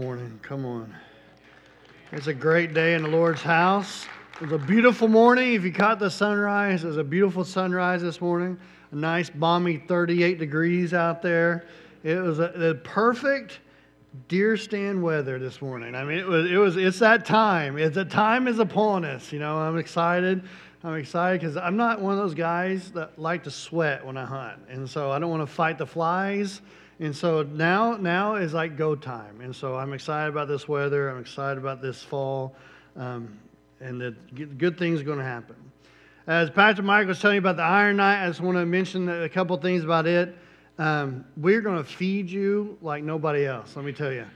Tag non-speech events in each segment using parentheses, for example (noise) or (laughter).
Morning, come on. It's a great day in the Lord's house. It was a beautiful morning. If you caught the sunrise, it was a beautiful sunrise this morning. A nice, balmy 38 degrees out there. It was a, the perfect deer stand weather this morning. I mean, it was, it was, it's that time. It's the time is upon us. You know, I'm excited. I'm excited because I'm not one of those guys that like to sweat when I hunt, and so I don't want to fight the flies. And so now, now is like go time. And so I'm excited about this weather. I'm excited about this fall, um, and that good things are going to happen. As Pastor Mike was telling you about the Iron Night, I just want to mention a couple things about it. Um, we're going to feed you like nobody else. Let me tell you.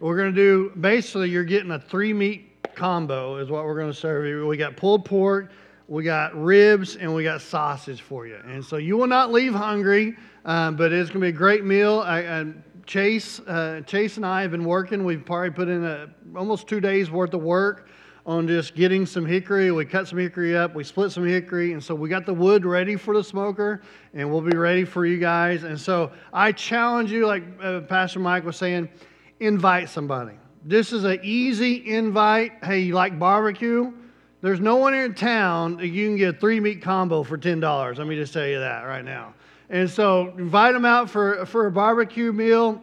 We're going to do basically, you're getting a three meat combo, is what we're going to serve you. We got pulled pork, we got ribs, and we got sausage for you. And so you will not leave hungry. Um, but it's going to be a great meal. I, I, Chase, uh, Chase and I have been working. We've probably put in a, almost two days worth of work on just getting some hickory. We cut some hickory up, we split some hickory, and so we got the wood ready for the smoker, and we'll be ready for you guys. And so I challenge you, like uh, Pastor Mike was saying, invite somebody. This is an easy invite. Hey, you like barbecue? There's no one in town that you can get a three meat combo for $10. Let me just tell you that right now. And so invite them out for, for a barbecue meal.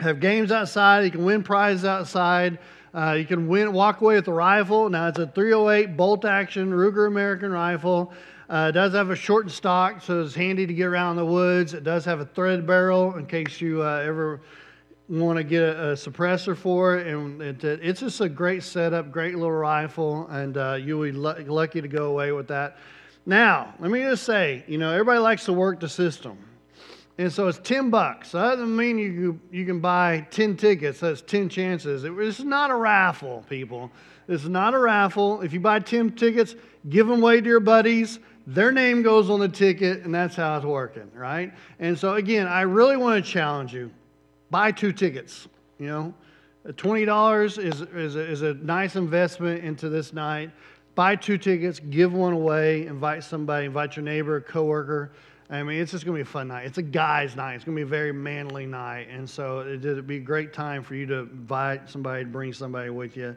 Have games outside. You can win prizes outside. Uh, you can win, walk away with a rifle. Now it's a 308 bolt action Ruger American rifle. Uh, it does have a shortened stock, so it's handy to get around the woods. It does have a thread barrel in case you uh, ever want to get a, a, suppressor for it. And it, it's just a great setup, great little rifle, and uh, you'll be lucky to go away with that. Now, let me just say, you know, everybody likes to work the system. And so it's 10 bucks. So that doesn't mean you, you can buy 10 tickets. That's 10 chances. It, is not a raffle, people. It's not a raffle. If you buy 10 tickets, give them away to your buddies. Their name goes on the ticket, and that's how it's working, right? And so, again, I really want to challenge you buy two tickets. You know, $20 is, is, a, is a nice investment into this night buy two tickets, give one away, invite somebody, invite your neighbor, coworker. I mean, it's just going to be a fun night. It's a guy's night. It's going to be a very manly night. And so it'd be a great time for you to invite somebody, bring somebody with you.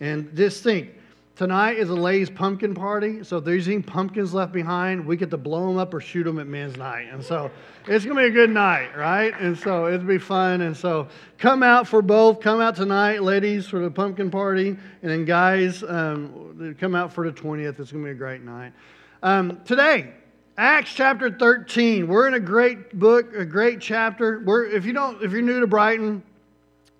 And just think, Tonight is a Lay's pumpkin party, so if there's any pumpkins left behind, we get to blow them up or shoot them at men's night. And so it's going to be a good night, right? And so it'll be fun. And so come out for both. Come out tonight, ladies, for the pumpkin party. And then guys, um, come out for the 20th. It's going to be a great night. Um, today, Acts chapter 13. We're in a great book, a great chapter. We're, if, you don't, if you're new to Brighton,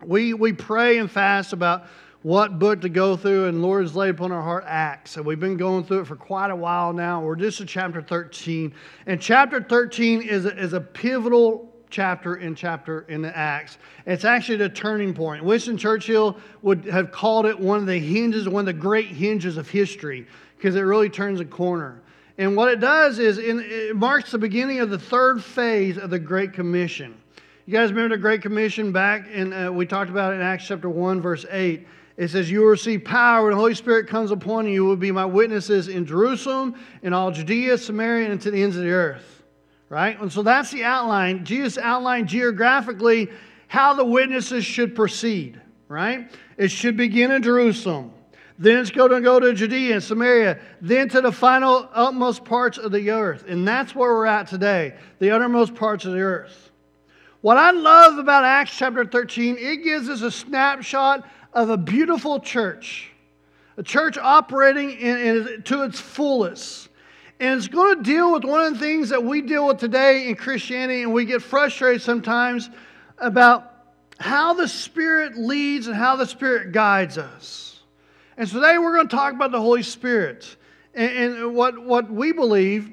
we, we pray and fast about what book to go through, and Lord has laid upon our heart Acts. And we've been going through it for quite a while now. We're just in chapter 13. And chapter 13 is a, is a pivotal chapter in chapter in the Acts. It's actually the turning point. Winston Churchill would have called it one of the hinges, one of the great hinges of history, because it really turns a corner. And what it does is in, it marks the beginning of the third phase of the Great Commission. You guys remember the Great Commission back in, uh, we talked about it in Acts chapter 1, verse 8. It says, You will receive power when the Holy Spirit comes upon you. You will be my witnesses in Jerusalem, in all Judea, Samaria, and to the ends of the earth. Right? And so that's the outline. Jesus outlined geographically how the witnesses should proceed. Right? It should begin in Jerusalem. Then it's going to go to Judea and Samaria, then to the final utmost parts of the earth. And that's where we're at today, the uttermost parts of the earth. What I love about Acts chapter 13, it gives us a snapshot of a beautiful church, a church operating in, in, to its fullest. And it's going to deal with one of the things that we deal with today in Christianity, and we get frustrated sometimes about how the Spirit leads and how the Spirit guides us. And today we're going to talk about the Holy Spirit and, and what, what we believe.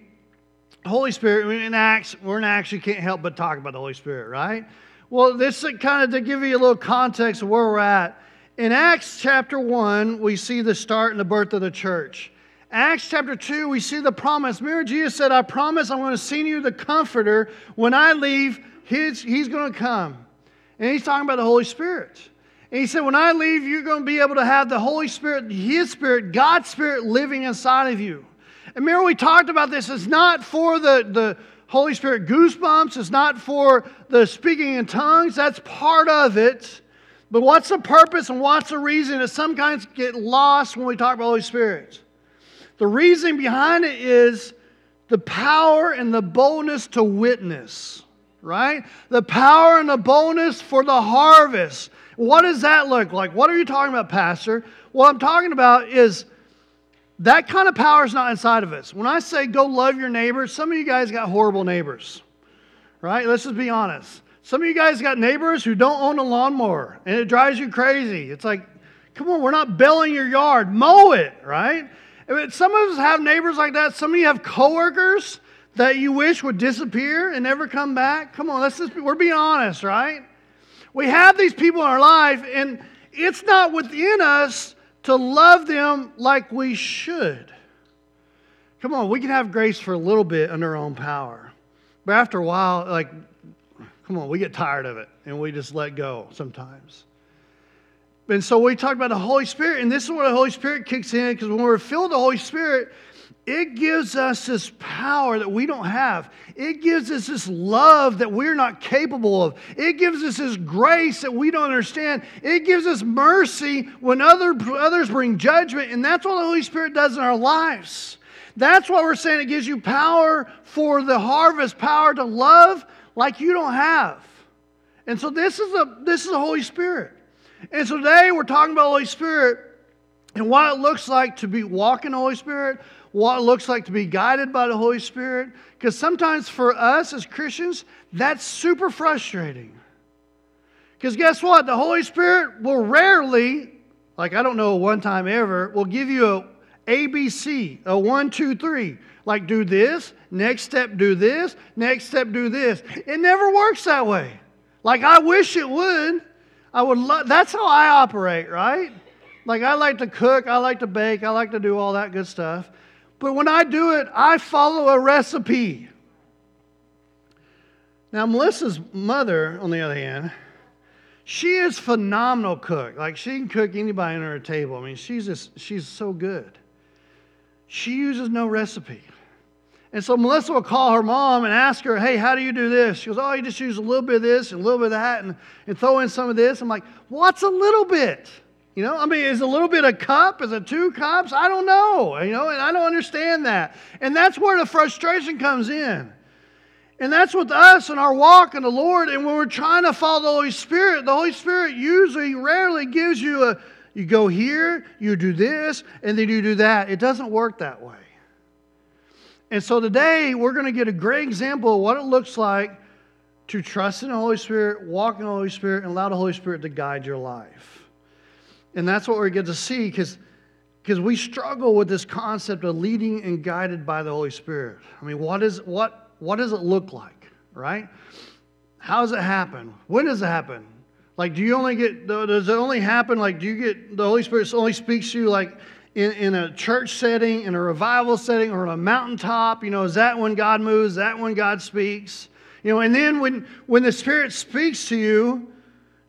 Holy Spirit, in Acts, we're in Acts, you can't help but talk about the Holy Spirit, right? Well, this kind of to give you a little context of where we're at. In Acts chapter 1, we see the start and the birth of the church. Acts chapter 2, we see the promise. Remember, Jesus said, I promise I'm going to send you the Comforter. When I leave, he's, he's going to come. And he's talking about the Holy Spirit. And he said, When I leave, you're going to be able to have the Holy Spirit, His Spirit, God's Spirit living inside of you. And remember, we talked about this. It's not for the, the Holy Spirit goosebumps, it's not for the speaking in tongues. That's part of it. But what's the purpose and what's the reason that sometimes get lost when we talk about Holy Spirit? The reason behind it is the power and the boldness to witness, right? The power and the boldness for the harvest. What does that look like? What are you talking about, Pastor? What I'm talking about is that kind of power is not inside of us. When I say go love your neighbors, some of you guys got horrible neighbors, right? Let's just be honest. Some of you guys got neighbors who don't own a lawnmower and it drives you crazy. It's like, come on, we're not belling your yard, mow it, right? Some of us have neighbors like that. Some of you have coworkers that you wish would disappear and never come back. Come on, let's just be, we're being honest, right? We have these people in our life, and it's not within us to love them like we should. Come on, we can have grace for a little bit under our own power. But after a while, like, come on, we get tired of it and we just let go sometimes. And so we talk about the Holy Spirit, and this is where the Holy Spirit kicks in because when we're filled with the Holy Spirit, it gives us this power that we don't have. It gives us this love that we're not capable of. It gives us this grace that we don't understand. It gives us mercy when other, others bring judgment. And that's what the Holy Spirit does in our lives. That's why we're saying it gives you power for the harvest, power to love like you don't have. And so this is, a, this is the Holy Spirit. And so today we're talking about Holy Spirit and what it looks like to be walking Holy Spirit, what it looks like to be guided by the Holy Spirit. Because sometimes for us as Christians, that's super frustrating. Because guess what? The Holy Spirit will rarely, like I don't know one time ever, will give you a ABC, a one, two, three. Like do this, next step do this, next step do this. It never works that way. Like I wish it would. I would that's how I operate, right? Like I like to cook, I like to bake, I like to do all that good stuff. But when I do it, I follow a recipe. Now, Melissa's mother, on the other hand, she is phenomenal cook. Like she can cook anybody under her table. I mean, she's just she's so good. She uses no recipe. And so Melissa will call her mom and ask her, hey, how do you do this? She goes, oh, you just use a little bit of this and a little bit of that and, and throw in some of this. I'm like, what's a little bit? You know, I mean, is a little bit a cup? Is it two cups? I don't know. You know, and I don't understand that. And that's where the frustration comes in. And that's with us and our walk in the Lord. And when we're trying to follow the Holy Spirit, the Holy Spirit usually rarely gives you a, you go here, you do this, and then you do that. It doesn't work that way. And so today we're going to get a great example of what it looks like to trust in the Holy Spirit, walk in the Holy Spirit, and allow the Holy Spirit to guide your life. And that's what we get to see because because we struggle with this concept of leading and guided by the Holy Spirit. I mean, what is what what does it look like, right? How does it happen? When does it happen? Like, do you only get does it only happen like do you get the Holy Spirit only speaks to you like in, in a church setting, in a revival setting, or on a mountaintop? You know, is that when God moves? Is that when God speaks? You know, and then when when the Spirit speaks to you,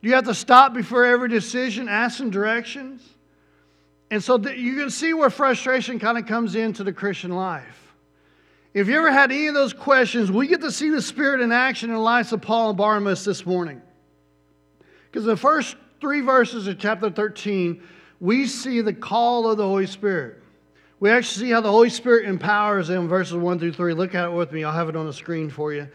do you have to stop before every decision, ask some directions? And so you can see where frustration kind of comes into the Christian life. If you ever had any of those questions, we get to see the Spirit in action in the lives of Paul and Barnabas this morning. Because the first three verses of chapter 13, we see the call of the Holy Spirit. We actually see how the Holy Spirit empowers them, verses 1 through 3. Look at it with me. I'll have it on the screen for you.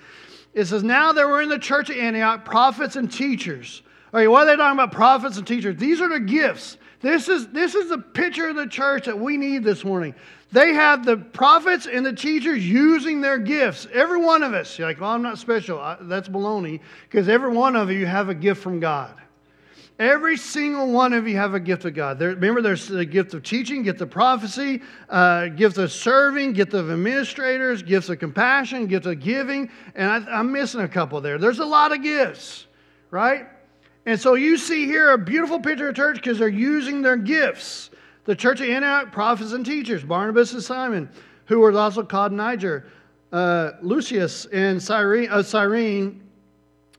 It says, Now there were in the church at Antioch prophets and teachers all right, what are they talking about? Prophets and teachers. These are the gifts. This is, this is the picture of the church that we need this morning. They have the prophets and the teachers using their gifts. Every one of us. You're like, well, I'm not special. I, that's baloney because every one of you have a gift from God. Every single one of you have a gift of God. There, remember, there's the gift of teaching, gift of prophecy, uh, gift of serving, gift of administrators, gifts of compassion, gift of giving, and I, I'm missing a couple there. There's a lot of gifts, right? And so you see here a beautiful picture of church because they're using their gifts. The church of Antioch, prophets and teachers, Barnabas and Simon, who were also called Niger, uh, Lucius and Cyrene, uh, Cyrene,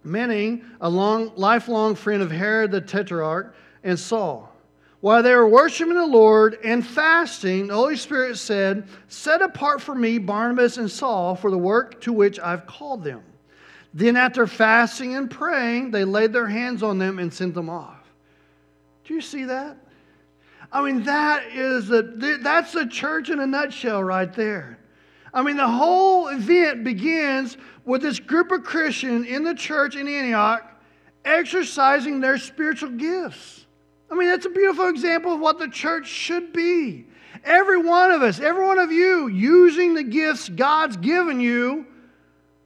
Manaen, a long, lifelong friend of Herod the Tetrarch, and Saul. While they were worshiping the Lord and fasting, the Holy Spirit said, Set apart for me Barnabas and Saul for the work to which I've called them. Then, after fasting and praying, they laid their hands on them and sent them off. Do you see that? I mean, that is a, that's the church in a nutshell right there. I mean, the whole event begins with this group of Christians in the church in Antioch exercising their spiritual gifts. I mean, that's a beautiful example of what the church should be. Every one of us, every one of you, using the gifts God's given you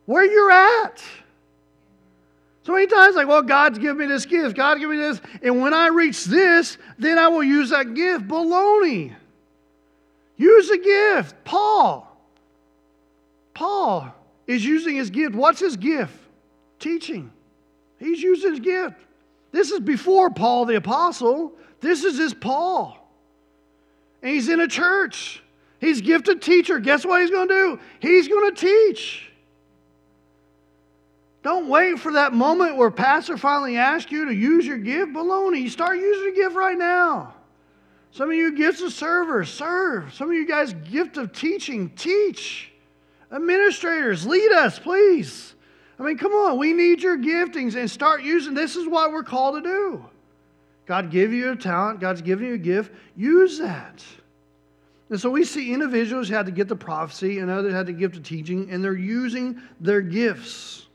where you're at. So many times, like, well, God's given me this gift, God given me this, and when I reach this, then I will use that gift. Baloney. Use a gift. Paul. Paul is using his gift. What's his gift? Teaching. He's using his gift. This is before Paul the apostle. This is his Paul. And he's in a church. He's gifted teacher. Guess what he's going to do? He's going to teach. Don't wait for that moment where pastor finally asks you to use your gift. Baloney. Start using your gift right now. Some of you gifts of servers, serve. Some of you guys gift of teaching, teach. Administrators, lead us, please. I mean, come on, we need your giftings and start using this is what we're called to do. God give you a talent, God's given you a gift, use that. And so we see individuals had to get the prophecy and others had to give the teaching, and they're using their gifts.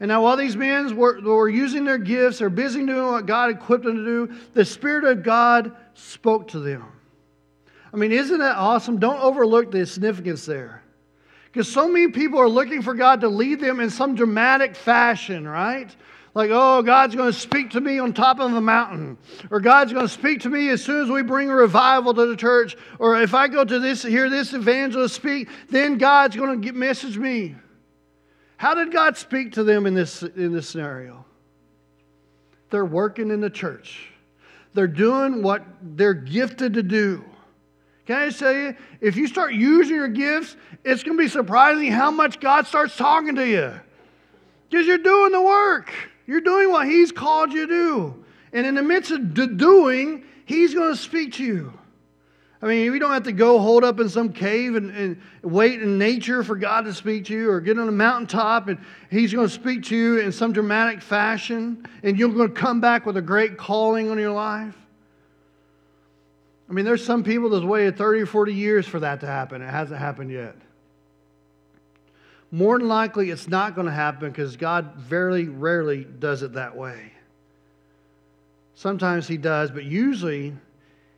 And now, while these men were, were using their gifts, they're busy doing what God equipped them to do, the Spirit of God spoke to them. I mean, isn't that awesome? Don't overlook the significance there. Because so many people are looking for God to lead them in some dramatic fashion, right? Like, oh, God's going to speak to me on top of a mountain. Or God's going to speak to me as soon as we bring a revival to the church. Or if I go to this, hear this evangelist speak, then God's going to get, message me. How did God speak to them in this, in this scenario? They're working in the church. They're doing what they're gifted to do. Can I tell you, if you start using your gifts, it's going to be surprising how much God starts talking to you. Because you're doing the work. You're doing what He's called you to do. And in the midst of doing, He's going to speak to you. I mean, we don't have to go hold up in some cave and, and, wait in nature for God to speak to you or get on a mountaintop and He's going to speak to you in some dramatic fashion and you're going to come back with a great calling on your life. I mean, there's some people that's waited 30 or 40 years for that to happen. It hasn't happened yet. More than likely, it's not going to happen because God very rarely does it that way. Sometimes He does, but usually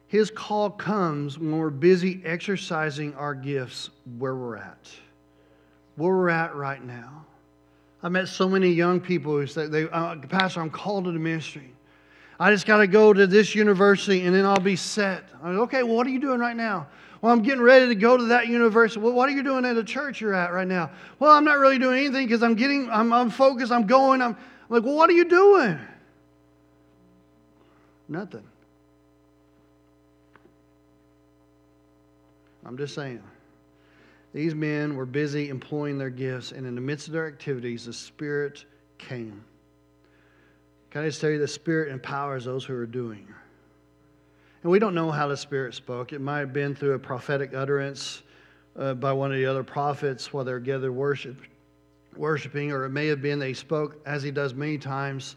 His call comes when we're busy exercising our gifts where we're at. Where we're at right now. I met so many young people who say, they, uh, Pastor, I'm called to the ministry. I just got to go to this university and then I'll be set. I'm like, okay, well, what are you doing right now? Well, I'm getting ready to go to that university. Well, what are you doing at the church you're at right now? Well, I'm not really doing anything because I'm getting, I'm, I'm focused, I'm going. I'm, I'm like, well, what are you doing? Nothing. I'm just saying. These men were busy employing their gifts, and in the midst of their activities, the Spirit came. Can I just tell you, the Spirit empowers those who are doing. And we don't know how the Spirit spoke. It might have been through a prophetic utterance uh, by one of the other prophets while they're gathered worship, worshiping, or it may have been they spoke, as he does many times,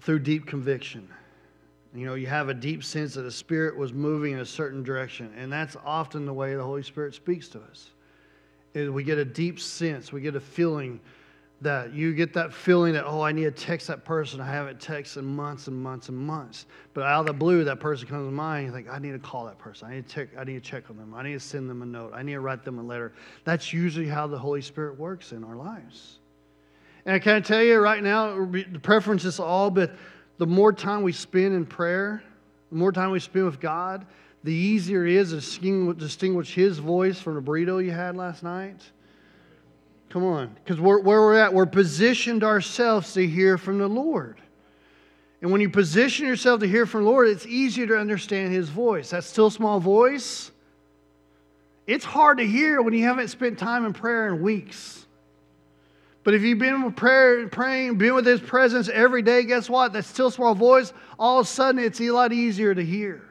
through deep conviction. You know, you have a deep sense that the Spirit was moving in a certain direction, and that's often the way the Holy Spirit speaks to us. We get a deep sense, we get a feeling that you get that feeling that, oh, I need to text that person. I haven't texted in months and months and months. But out of the blue, that person comes to mind. You think, I need to call that person. I need to, check, I need to check on them. I need to send them a note. I need to write them a letter. That's usually how the Holy Spirit works in our lives. And I can't tell you right now, the preference is all, but the more time we spend in prayer, the more time we spend with God, the easier it is to distinguish His voice from the burrito you had last night Come on. Because where we're at, we're positioned ourselves to hear from the Lord. And when you position yourself to hear from the Lord, it's easier to understand His voice. That still small voice, it's hard to hear when you haven't spent time in prayer in weeks. But if you've been with prayer, praying, been with His presence every day, guess what? That still small voice, all of a sudden it's a lot easier to hear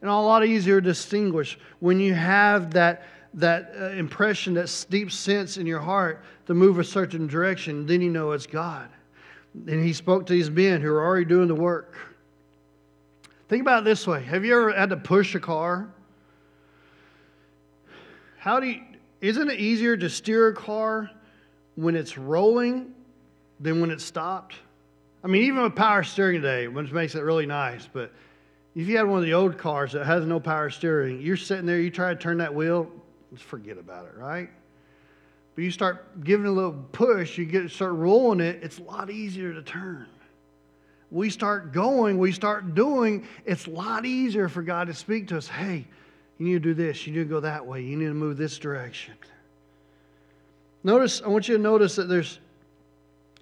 and a lot easier to distinguish when you have that that uh, impression, that deep sense in your heart to move a certain direction, then you know it's God. And he spoke to these men who are already doing the work. Think about it this way Have you ever had to push a car? How do you, isn't it easier to steer a car when it's rolling than when it's stopped? I mean, even with power steering today, which makes it really nice, but if you had one of the old cars that has no power steering, you're sitting there, you try to turn that wheel, just forget about it, right? But you start giving a little push, you get start rolling it, it's a lot easier to turn. We start going, we start doing, it's a lot easier for God to speak to us. Hey, you need to do this, you need to go that way, you need to move this direction. Notice, I want you to notice that there's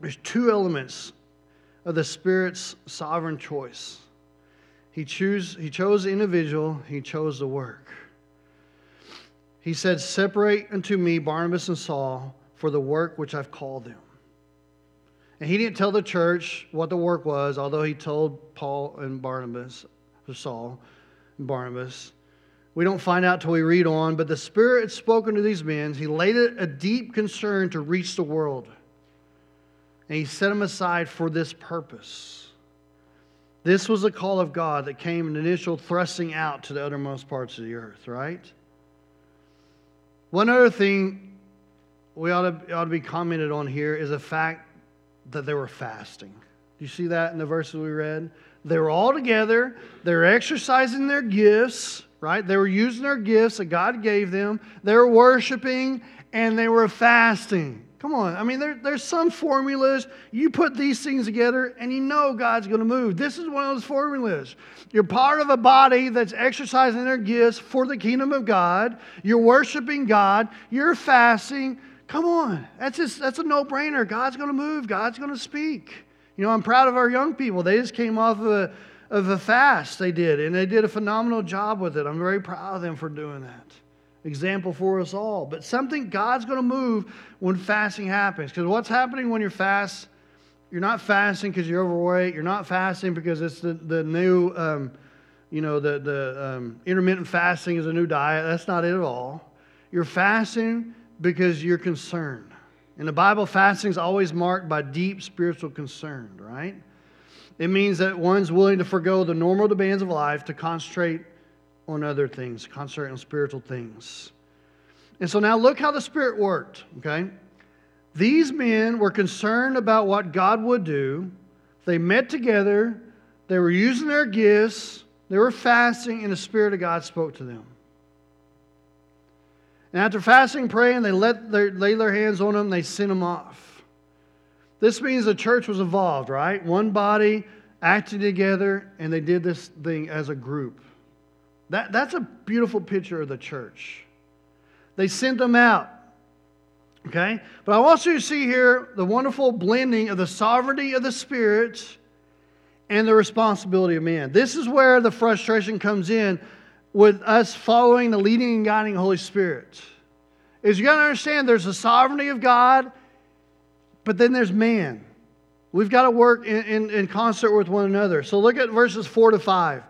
there's two elements of the Spirit's sovereign choice. He, choose, he chose the individual, he chose the work. He said, Separate unto me Barnabas and Saul for the work which I've called them. And he didn't tell the church what the work was, although he told Paul and Barnabas, or Saul and Barnabas. We don't find out till we read on, but the Spirit had spoken to these men. He laid a deep concern to reach the world. And he set them aside for this purpose. This was a call of God that came in initial thrusting out to the uttermost parts of the earth, right? One other thing we ought to, ought to be commented on here is the fact that they were fasting. Do you see that in the verses we read? They were all together, they were exercising their gifts, right? They were using their gifts that God gave them, they were worshiping, and they were fasting. Come on. I mean, there, there's some formulas. You put these things together and you know God's going to move. This is one of those formulas. You're part of a body that's exercising their gifts for the kingdom of God. You're worshiping God. You're fasting. Come on. That's, just, that's a no brainer. God's going to move. God's going to speak. You know, I'm proud of our young people. They just came off of a, of a fast, they did, and they did a phenomenal job with it. I'm very proud of them for doing that example for us all. But something God's going to move when fasting happens. Because what's happening when you're fast? You're not fasting because you're overweight. You're not fasting because it's the, the new, um, you know, the, the um, intermittent fasting is a new diet. That's not it at all. You're fasting because you're concerned. In the Bible, fasting is always marked by deep spiritual concern, right? It means that one's willing to forego the normal demands of life to concentrate on other things, concentrate on spiritual things. And so now look how the Spirit worked, okay? These men were concerned about what God would do. They met together, they were using their gifts, they were fasting, and the Spirit of God spoke to them. And after fasting praying, they let their, lay their hands on them, they sent them off. This means the church was involved, right? One body acting together, and they did this thing as a group. That, that's a beautiful picture of the church. They sent them out. Okay? But I to see here the wonderful blending of the sovereignty of the Spirit and the responsibility of man. This is where the frustration comes in with us following the leading and guiding Holy Spirit. Is you got to understand there's the sovereignty of God, but then there's man. We've got to work in, in, in concert with one another. So look at verses 4 to 5.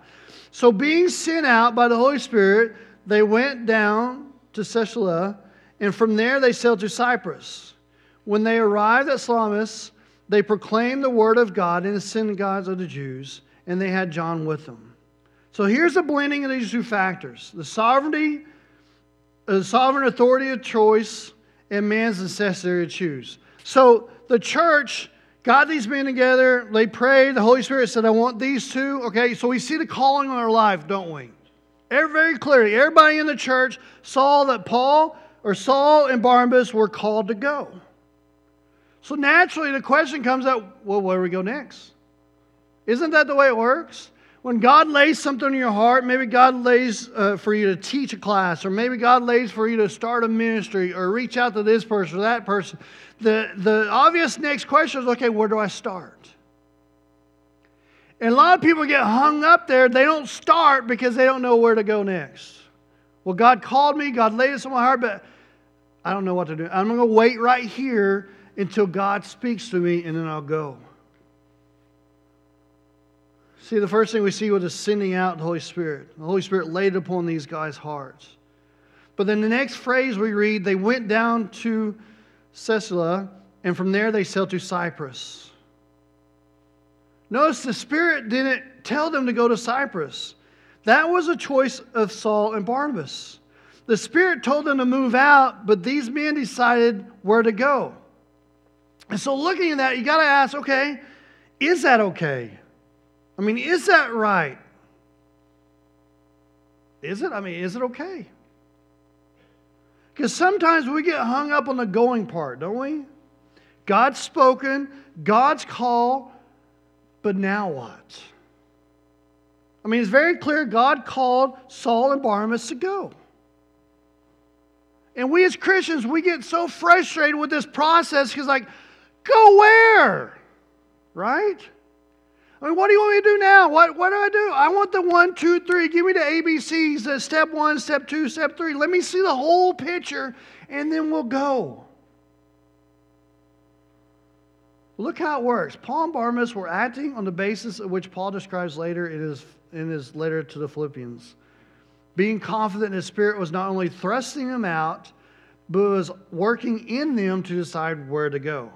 So, being sent out by the Holy Spirit, they went down to Caesarea, and from there they sailed to Cyprus. When they arrived at Salamis, they proclaimed the word of God in the synagogues of the Jews, and they had John with them. So here's a blending of these two factors the sovereignty, the sovereign authority of choice, and man's necessity to choose. So the church got these men together. They prayed. The Holy Spirit said, I want these two. Okay, so we see the calling on our life, don't we? Very clearly, everybody in the church saw that Paul or Saul and Barnabas were called to go. So naturally, the question comes up well, where do we go next? Isn't that the way it works? When God lays something in your heart, maybe God lays uh, for you to teach a class, or maybe God lays for you to start a ministry, or reach out to this person or that person. The, the obvious next question is okay, where do I start? And a lot of people get hung up there. They don't start because they don't know where to go next. Well, God called me, God laid this on my heart, but I don't know what to do. I'm going to wait right here until God speaks to me, and then I'll go. See, the first thing we see was the sending out the Holy Spirit. The Holy Spirit laid upon these guys' hearts. But then the next phrase we read, they went down to Caesarea, and from there they sailed to Cyprus. Notice the Spirit didn't tell them to go to Cyprus. That was a choice of Saul and Barnabas. The Spirit told them to move out, but these men decided where to go. And so, looking at that, you got to ask okay, is that okay? I mean, is that right? Is it? I mean, is it okay? Because sometimes we get hung up on the going part, don't we? God's spoken, God's call, but now what? I mean, it's very clear God called Saul and Barnabas to go. And we as Christians, we get so frustrated with this process because, like, go where? Right? I mean, what do you want me to do now? What, what do I do? I want the one, two, three. Give me the ABCs, the step one, step two, step three. Let me see the whole picture, and then we'll go. Look how it works. Paul and Barnabas were acting on the basis of which Paul describes later in his, in his letter to the Philippians. Being confident in his spirit was not only thrusting them out, but was working in them to decide where to go.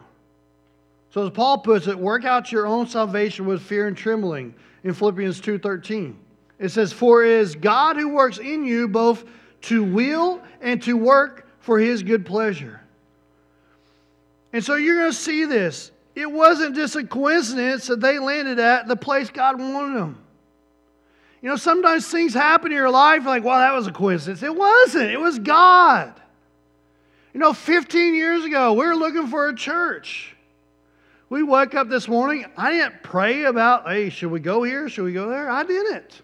So as Paul puts it, work out your own salvation with fear and trembling in Philippians 2:13. It says, "For it is God who works in you both to will and to work for his good pleasure." And so you're going to see this. It wasn't just a coincidence that they landed at the place God wanted them. You know, sometimes things happen in your life like, well, that was a coincidence. It wasn't, it was God. You know, 15 years ago, we were looking for a church. We woke up this morning. I didn't pray about, hey, should we go here? Should we go there? I didn't.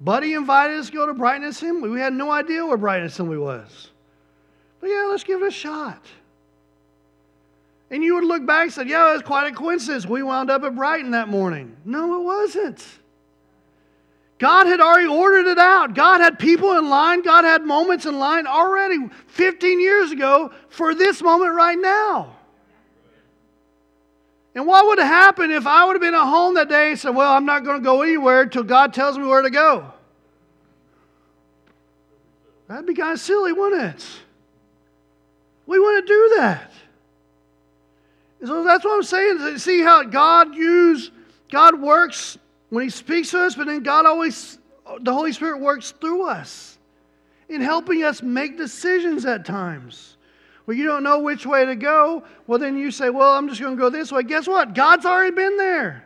Buddy invited us to go to Brighton Assembly. We had no idea where Brighton Assembly was. But yeah, let's give it a shot. And you would look back and say, yeah, it's quite a coincidence. We wound up at Brighton that morning. No, it wasn't. God had already ordered it out. God had people in line. God had moments in line already 15 years ago for this moment right now. And what would have happened if I would have been at home that day and said, Well, I'm not going to go anywhere until God tells me where to go? That'd be kind of silly, wouldn't it? We want to do that. And so that's what I'm saying. See how God use, God works when He speaks to us, but then God always, the Holy Spirit works through us in helping us make decisions at times. Well, you don't know which way to go. Well, then you say, Well, I'm just going to go this way. Guess what? God's already been there.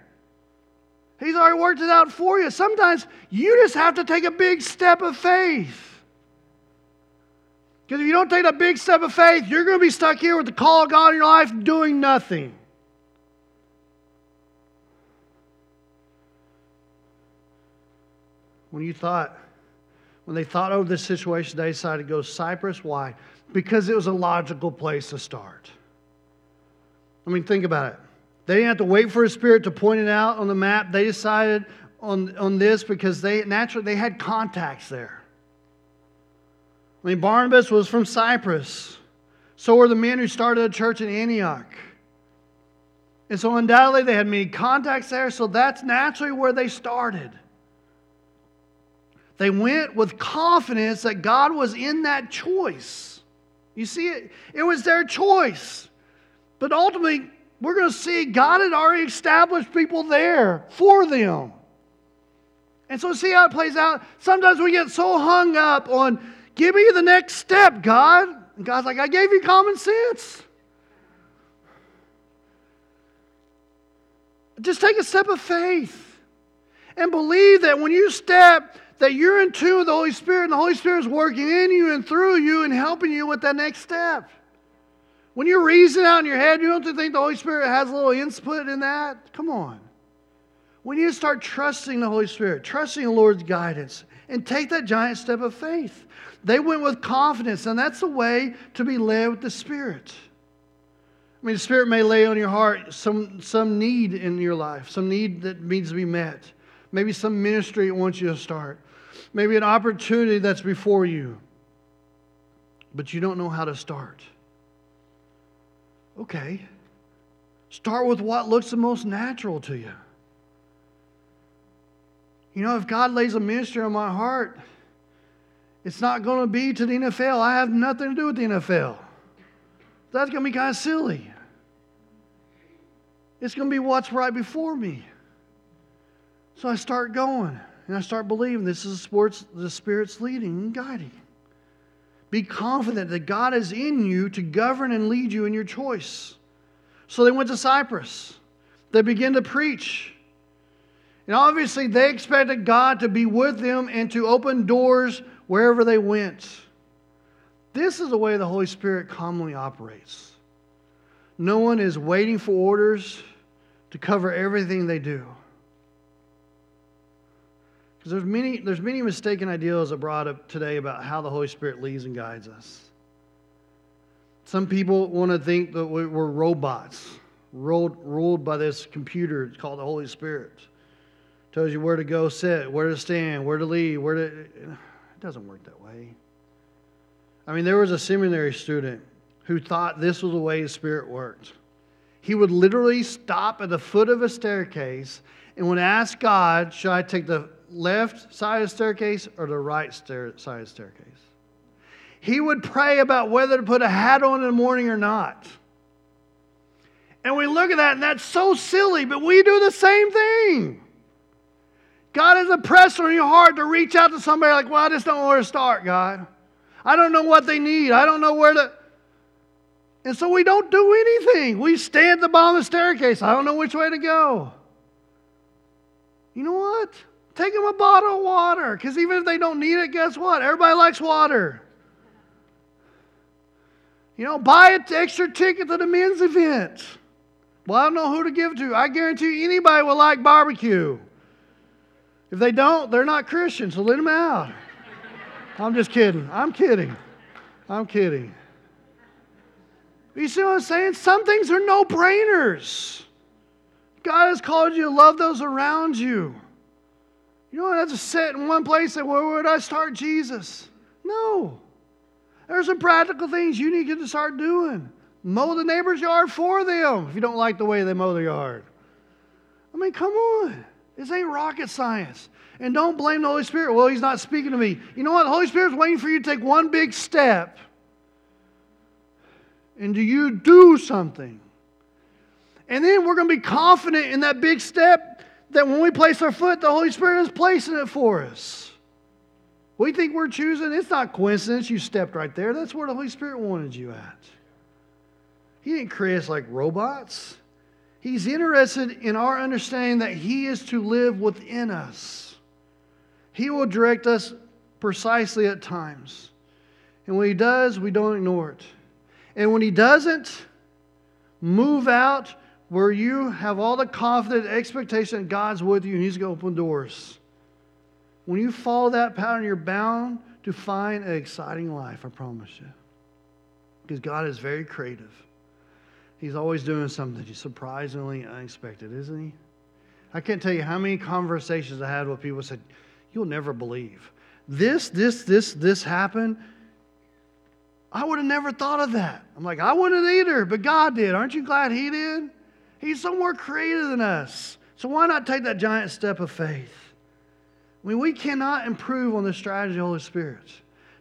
He's already worked it out for you. Sometimes you just have to take a big step of faith. Because if you don't take a big step of faith, you're going to be stuck here with the call of God in your life doing nothing. When you thought, when they thought over this situation, they decided to go Cyprus. Why? because it was a logical place to start. I mean, think about it. They didn't have to wait for a spirit to point it out on the map. They decided on, on this because they naturally they had contacts there. I mean, Barnabas was from Cyprus. So were the men who started a church in Antioch. And so undoubtedly they had many contacts there, so that's naturally where they started. They went with confidence that God was in that choice. You see, it, it was their choice. But ultimately, we're going to see God had already established people there for them. And so, see how it plays out? Sometimes we get so hung up on, give me the next step, God. And God's like, I gave you common sense. Just take a step of faith and believe that when you step, that you're in tune with the Holy Spirit and the Holy Spirit is working in you and through you and helping you with that next step. When you're reasoning out in your head, you don't think the Holy Spirit has a little input in that? Come on. We need to start trusting the Holy Spirit, trusting the Lord's guidance, and take that giant step of faith. They went with confidence, and that's the way to be led with the Spirit. I mean, the Spirit may lay on your heart some, some need in your life, some need that needs to be met. Maybe some ministry it wants you to start maybe an opportunity that's before you, but you don't know how to start. Okay. Start with what looks the most natural to you. You know, if God lays a ministry on my heart, it's not going to be to the NFL. I have nothing to do with the NFL. That's going to be kind of silly. It's going to be what's right before me. So I start going and I start believing this is sports, the Spirit's leading and guiding. Be confident that God is in you to govern and lead you in your choice. So they went to Cyprus. They began to preach. And obviously, they expected God to be with them and to open doors wherever they went. This is the way the Holy Spirit commonly operates. No one is waiting for orders to cover everything they do. Because there's many, there's many mistaken ideas brought up today about how the Holy Spirit leads and guides us. Some people want to think that we're robots, ruled, ruled by this computer called the Holy Spirit. Tells you where to go sit, where to stand, where to leave, where to. It doesn't work that way. I mean, there was a seminary student who thought this was the way the Spirit worked. He would literally stop at the foot of a staircase and would ask God, Should I take the left side of staircase or the right stair- side of staircase? He would pray about whether to put a hat on in the morning or not. And we look at that, and that's so silly, but we do the same thing. God has impressed on your heart to reach out to somebody like, well, I just don't know where to start, God. I don't know what they need. I don't know where to. And so we don't do anything. We stand at the bottom of the staircase. I don't know which way to go. You know what? Take them a bottle of water. Because even if they don't need it, guess what? Everybody likes water. You know, buy an extra ticket to the men's event. Well, I don't know who to give to. I guarantee anybody will like barbecue. If they don't, they're not Christians, so let them out. I'm just kidding. I'm kidding. I'm kidding. You see what I'm saying? Some things are no brainers. God has called you to love those around you. You don't have to sit in one place and say, where would I start Jesus? No. There's some practical things you need to start doing. Mow the neighbor's yard for them if you don't like the way they mow the yard. I mean, come on. This ain't rocket science. And don't blame the Holy Spirit. Well, He's not speaking to me. You know what? The Holy Spirit's waiting for you to take one big step. And do you do something? And then we're going to be confident in that big step that when we place our foot, the Holy Spirit is placing it for us. We think we're choosing. It's not coincidence you stepped right there. That's where the Holy Spirit wanted you at. He didn't create us like robots. He's interested in our understanding that He is to live within us. He will direct us precisely at times. And when He does, we don't ignore it. And when He doesn't, move out where you have all the confident expectation that God's with you and He's going to open doors. When you follow that pattern, you're bound to find an exciting life, I promise you. Because God is very creative. He's always doing something surprisingly unexpected, isn't he? I can't tell you how many conversations I had with people said, You'll never believe. This, this, this, this happened. I would have never thought of that. I'm like, I wouldn't either, but God did. Aren't you glad He did? He's so more creative than us. So why not take that giant step of faith? I mean, we cannot improve on the strategy of the Holy Spirit.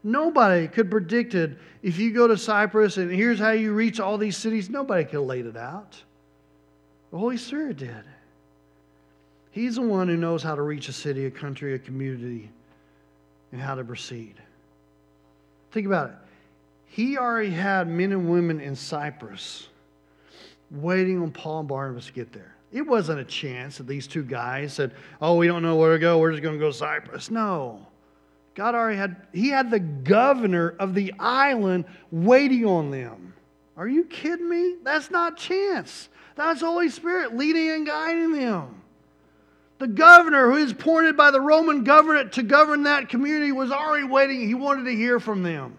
Nobody could predict it if you go to Cyprus and here's how you reach all these cities. Nobody could have laid it out. The Holy Spirit did. He's the one who knows how to reach a city, a country, a community, and how to proceed. Think about it. He already had men and women in Cyprus waiting on Paul and Barnabas to get there. It wasn't a chance that these two guys said, Oh, we don't know where to go. We're just going to go to Cyprus. No. God already had, He had the governor of the island waiting on them. Are you kidding me? That's not chance. That's Holy Spirit leading and guiding them. The governor, who is appointed by the Roman government to govern that community, was already waiting. He wanted to hear from them.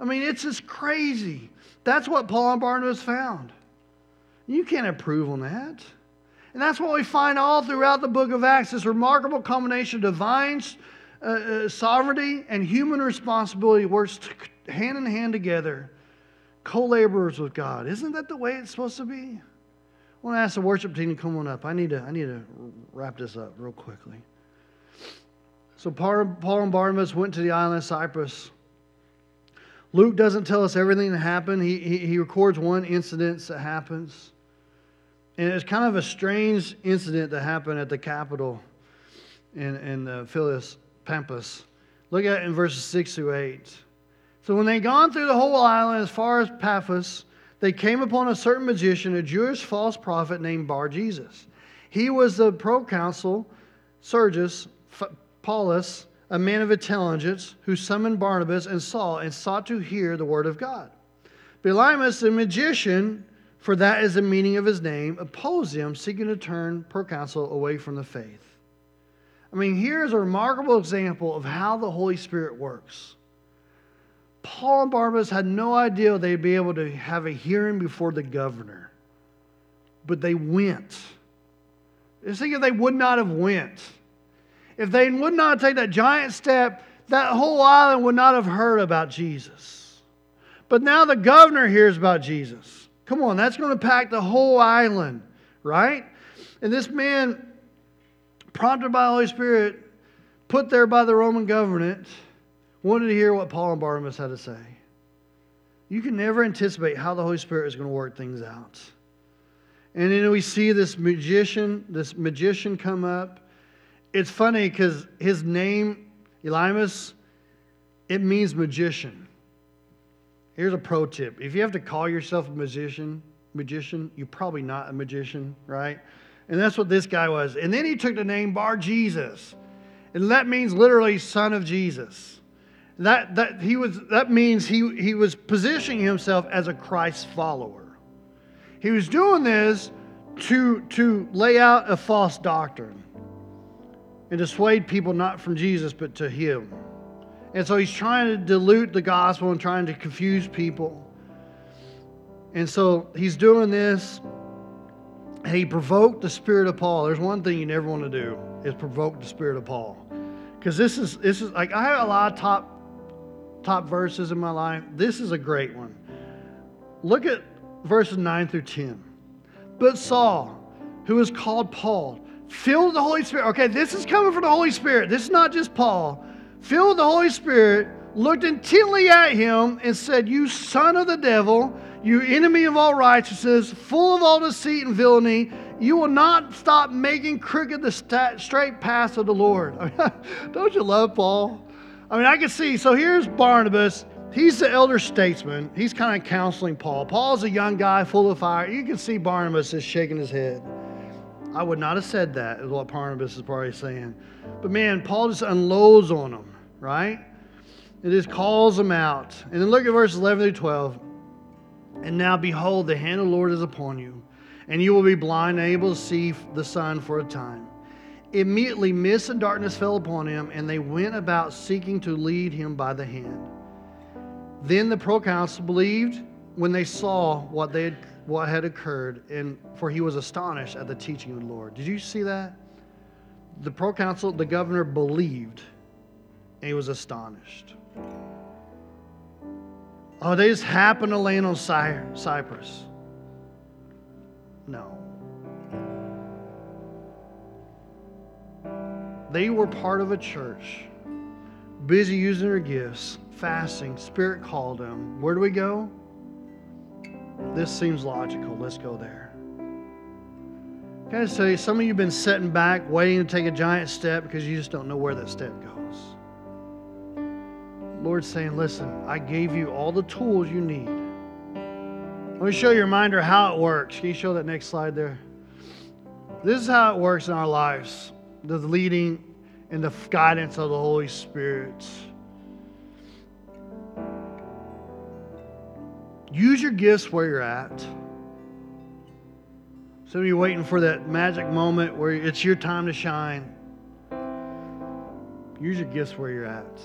I mean, it's just crazy. That's what Paul and Barnabas found. You can't improve on that. And that's what we find all throughout the book of Acts this remarkable combination of divine uh, uh, sovereignty and human responsibility works t- hand in hand together, co laborers with God. Isn't that the way it's supposed to be? I want to ask the worship team to come on up. I need to, I need to wrap this up real quickly. So Paul and Barnabas went to the island of Cyprus. Luke doesn't tell us everything that happened. He, he, he records one incident that happens. And it's kind of a strange incident that happened at the capital in, in the Phyllis Pampas. Look at it in verses 6 through 8. So when they had gone through the whole island as far as Paphos, they came upon a certain magician, a Jewish false prophet named Bar Jesus. He was the proconsul Sergius Paulus, a man of intelligence, who summoned Barnabas and Saul and sought to hear the word of God. Elymas, the magician, for that is the meaning of his name, opposed him, seeking to turn proconsul away from the faith. I mean, here's a remarkable example of how the Holy Spirit works. Paul and Barnabas had no idea they'd be able to have a hearing before the governor, but they went. Just think if they would not have went. If they would not take that giant step, that whole island would not have heard about Jesus. But now the governor hears about Jesus. Come on, that's going to pack the whole island, right? And this man prompted by the Holy Spirit, put there by the Roman government, wanted to hear what Paul and Barnabas had to say. You can never anticipate how the Holy Spirit is going to work things out. And then we see this magician, this magician come up. It's funny because his name, Elymas, it means magician. Here's a pro tip. If you have to call yourself a magician, magician, you're probably not a magician, right? And that's what this guy was. And then he took the name Bar Jesus. And that means literally son of Jesus. That, that, he was, that means he, he was positioning himself as a Christ follower. He was doing this to, to lay out a false doctrine and dissuade people not from Jesus but to him. And so he's trying to dilute the gospel and trying to confuse people. And so he's doing this and he provoked the spirit of Paul. There's one thing you never want to do is provoke the spirit of Paul. Because this is this is like I have a lot of top top verses in my life. This is a great one. Look at verses 9 through 10. But Saul, who is called Paul, filled with the Holy Spirit. Okay, this is coming from the Holy Spirit. This is not just Paul. Filled with the Holy Spirit, looked intently at him and said, You son of the devil, you enemy of all righteousness, full of all deceit and villainy, you will not stop making crooked the straight paths of the Lord. (laughs) Don't you love Paul? I mean, I can see. So here's Barnabas. He's the elder statesman. He's kind of counseling Paul. Paul's a young guy full of fire. You can see Barnabas is shaking his head. I would not have said that, is what Barnabas is probably saying. But man, Paul just unloads on him, right? It just calls them out. And then look at verses 11 through 12. And now behold, the hand of the Lord is upon you, and you will be blind and able to see the sun for a time. Immediately, mist and darkness fell upon him, and they went about seeking to lead him by the hand. Then the proconsul believed when they saw what, they had, what had occurred, and for he was astonished at the teaching of the Lord. Did you see that? The proconsul, the governor, believed, and he was astonished. Oh, they just happened to land on Cyprus. No. They were part of a church, busy using their gifts, fasting. Spirit called them. Where do we go? This seems logical. Let's go there. Can I you, some of you have been sitting back, waiting to take a giant step because you just don't know where that step goes. Lord's saying, listen, I gave you all the tools you need. Let me show your reminder how it works. Can you show that next slide there? This is how it works in our lives the leading and the guidance of the Holy Spirit. Use your gifts where you're at. Some of you waiting for that magic moment where it's your time to shine. Use your gifts where you're at.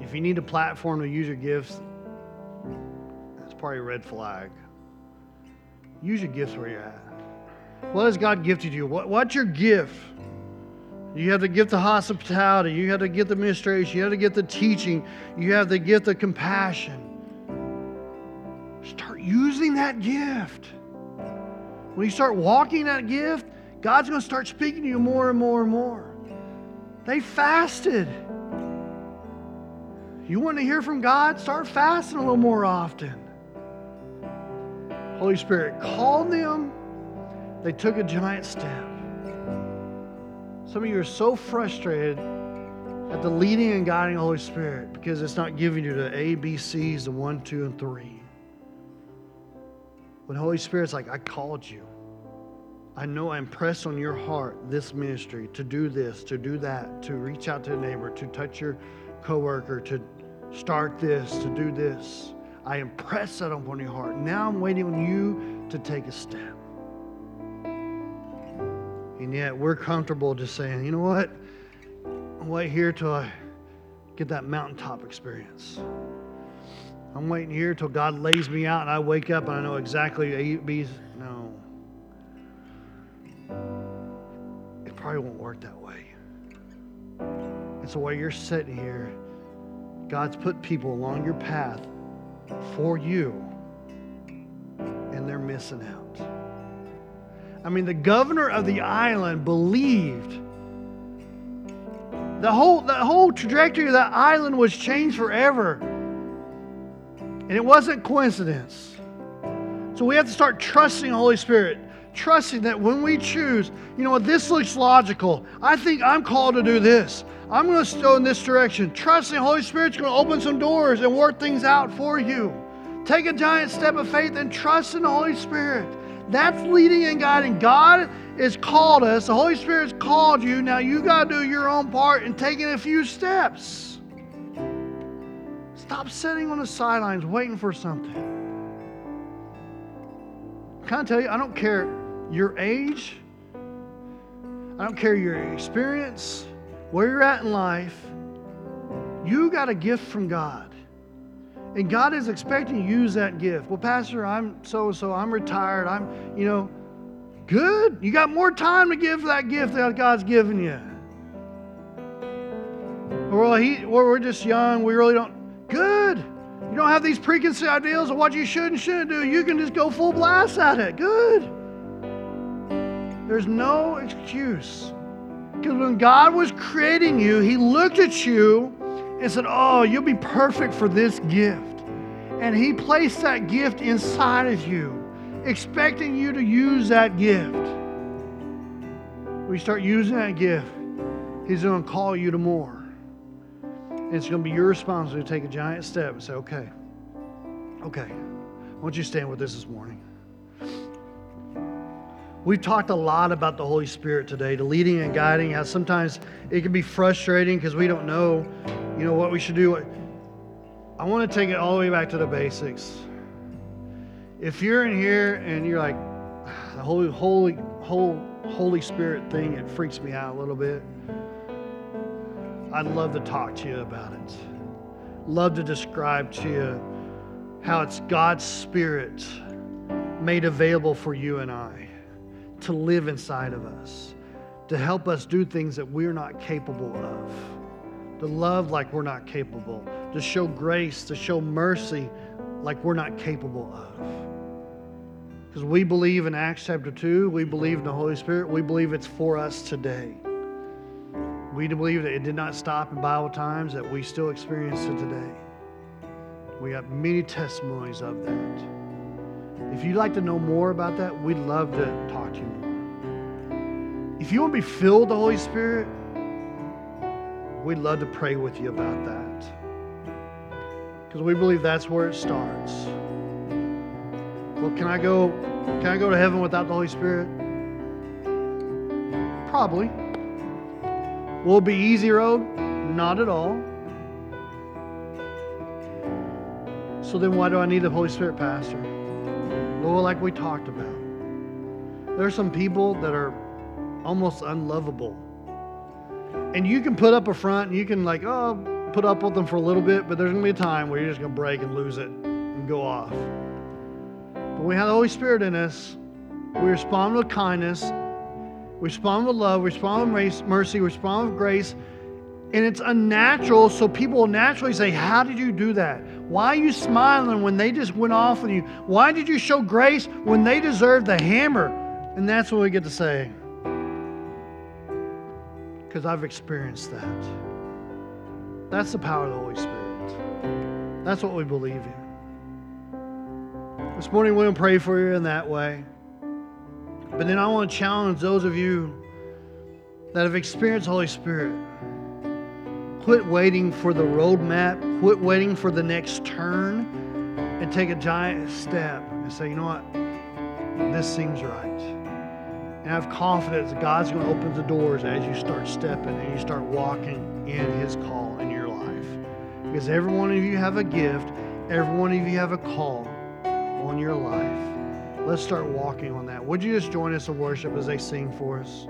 If you need a platform to use your gifts, that's probably a red flag. Use your gifts where you're at. What has God gifted you? What, what's your gift? You have the gift of hospitality. You have the gift of administration. You have the gift of teaching. You have the gift of compassion. Start using that gift. When you start walking that gift, God's going to start speaking to you more and more and more. They fasted. You want to hear from God? Start fasting a little more often. Holy Spirit called them. They took a giant step. Some of you are so frustrated at the leading and guiding Holy Spirit because it's not giving you the A, B, C's, the one, two, and three. When Holy Spirit's like, I called you. I know I impressed on your heart this ministry to do this, to do that, to reach out to a neighbor, to touch your coworker, to start this, to do this. I impress that upon your heart. Now I'm waiting on you to take a step. And yet we're comfortable just saying, you know what? I'll wait here till I get that mountaintop experience. I'm waiting here till God lays me out and I wake up and I know exactly A, B. No. It probably won't work that way. And so while you're sitting here, God's put people along your path for you, and they're missing out. I mean, the governor of the island believed the whole, the whole trajectory of that island was changed forever. And it wasn't coincidence. So we have to start trusting the Holy Spirit, trusting that when we choose, you know what, this looks logical. I think I'm called to do this. I'm going to go in this direction. Trusting the Holy Spirit's going to open some doors and work things out for you. Take a giant step of faith and trust in the Holy Spirit. That's leading and guiding. God has called us, the Holy Spirit has called you. Now you got to do your own part and taking a few steps. Stop sitting on the sidelines waiting for something. Can I tell you, I don't care your age, I don't care your experience, where you're at in life. You got a gift from God. And God is expecting you to use that gift. Well, Pastor, I'm so and so, I'm retired, I'm, you know, good. You got more time to give that gift that God's given you. Well, he, well, we're just young, we really don't. Good. You don't have these preconceived ideas of what you should and shouldn't do. You can just go full blast at it. Good. There's no excuse. Because when God was creating you, He looked at you and said, Oh, you'll be perfect for this gift. And He placed that gift inside of you, expecting you to use that gift. When you start using that gift, He's going to call you to more. It's going to be your responsibility to take a giant step and say, Okay, okay, why don't you stand with us this morning? We've talked a lot about the Holy Spirit today, the leading and guiding, how sometimes it can be frustrating because we don't know, you know, what we should do. I want to take it all the way back to the basics. If you're in here and you're like, ah, the Holy, Holy, whole Holy Spirit thing, it freaks me out a little bit. I'd love to talk to you about it. Love to describe to you how it's God's Spirit made available for you and I to live inside of us, to help us do things that we're not capable of, to love like we're not capable, to show grace, to show mercy like we're not capable of. Because we believe in Acts chapter 2, we believe in the Holy Spirit, we believe it's for us today. We believe that it did not stop in Bible times, that we still experience it today. We have many testimonies of that. If you'd like to know more about that, we'd love to talk to you more. If you want to be filled with the Holy Spirit, we'd love to pray with you about that. Because we believe that's where it starts. Well, can I go can I go to heaven without the Holy Spirit? Probably. Will it be easy road? Not at all. So then why do I need the Holy Spirit, Pastor? Well, like we talked about, there are some people that are almost unlovable. And you can put up a front and you can like, oh, put up with them for a little bit, but there's gonna be a time where you're just gonna break and lose it and go off. But we have the Holy Spirit in us, we respond with kindness, respond with love, respond with mercy, respond with grace, and it's unnatural, so people will naturally say, How did you do that? Why are you smiling when they just went off on you? Why did you show grace when they deserved the hammer? And that's what we get to say. Because I've experienced that. That's the power of the Holy Spirit. That's what we believe in. This morning, we're going to pray for you in that way. But then I want to challenge those of you that have experienced Holy Spirit, quit waiting for the roadmap, quit waiting for the next turn, and take a giant step and say, you know what? This seems right. And have confidence that God's going to open the doors as you start stepping and you start walking in His call in your life. Because every one of you have a gift, every one of you have a call on your life. Let's start walking on that. Would you just join us in worship as they sing for us?